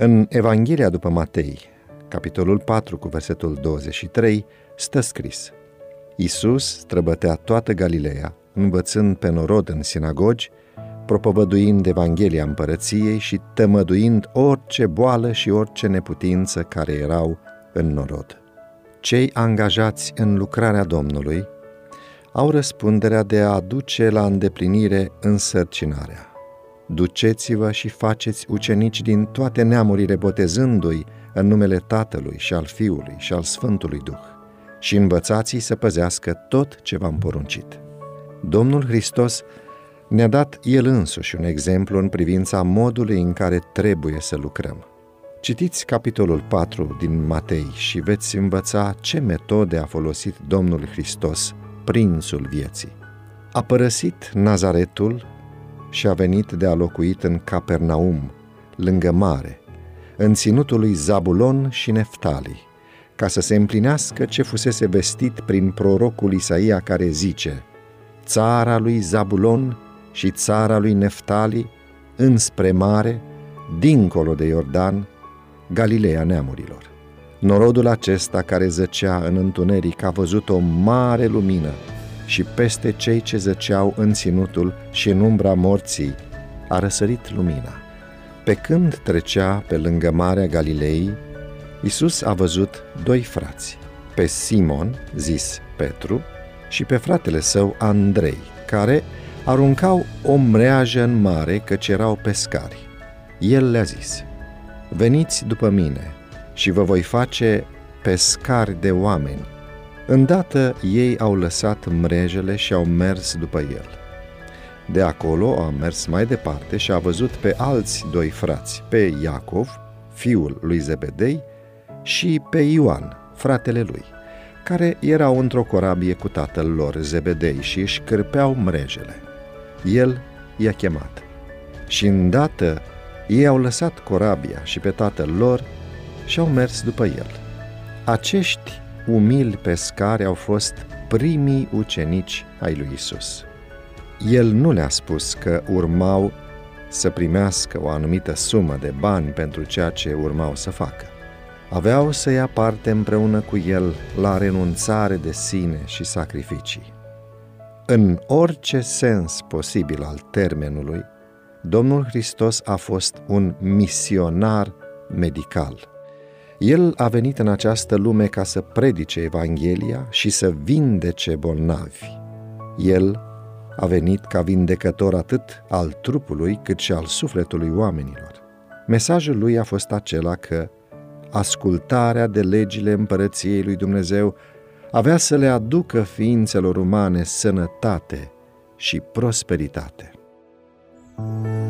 În Evanghelia după Matei, capitolul 4 cu versetul 23, stă scris Iisus străbătea toată Galileea, învățând pe norod în sinagogi, propovăduind Evanghelia împărăției și tămăduind orice boală și orice neputință care erau în norod. Cei angajați în lucrarea Domnului au răspunderea de a aduce la îndeplinire însărcinarea. Duceți-vă și faceți ucenici din toate neamurile, botezându-i în numele Tatălui și al Fiului și al Sfântului Duh și învățați-i să păzească tot ce v-am poruncit. Domnul Hristos ne-a dat El însuși un exemplu în privința modului în care trebuie să lucrăm. Citiți capitolul 4 din Matei și veți învăța ce metode a folosit Domnul Hristos, prințul vieții. A părăsit Nazaretul și a venit de a locuit în Capernaum, lângă mare, în ținutul lui Zabulon și Neftali, ca să se împlinească ce fusese vestit prin prorocul Isaia care zice Țara lui Zabulon și țara lui Neftali, înspre mare, dincolo de Iordan, Galileea neamurilor. Norodul acesta care zăcea în întuneric a văzut o mare lumină și peste cei ce zăceau în ținutul și în umbra morții a răsărit lumina. Pe când trecea pe lângă Marea Galilei, Isus a văzut doi frați, pe Simon, zis Petru, și pe fratele său Andrei, care aruncau o mreajă în mare căci erau pescari. El le-a zis, Veniți după mine și vă voi face pescari de oameni. Îndată ei au lăsat mrejele și au mers după el. De acolo a mers mai departe și a văzut pe alți doi frați, pe Iacov, fiul lui Zebedei, și pe Ioan, fratele lui, care erau într-o corabie cu tatăl lor, Zebedei, și își cârpeau mrejele. El i-a chemat. Și îndată ei au lăsat corabia și pe tatăl lor și au mers după el. Acești umili pescari au fost primii ucenici ai lui Isus. El nu le-a spus că urmau să primească o anumită sumă de bani pentru ceea ce urmau să facă. Aveau să ia parte împreună cu el la renunțare de sine și sacrificii. În orice sens posibil al termenului, Domnul Hristos a fost un misionar medical. El a venit în această lume ca să predice Evanghelia și să vindece bolnavi. El a venit ca vindecător atât al trupului cât și al sufletului oamenilor. Mesajul lui a fost acela că ascultarea de legile împărăției lui Dumnezeu avea să le aducă ființelor umane sănătate și prosperitate. thank you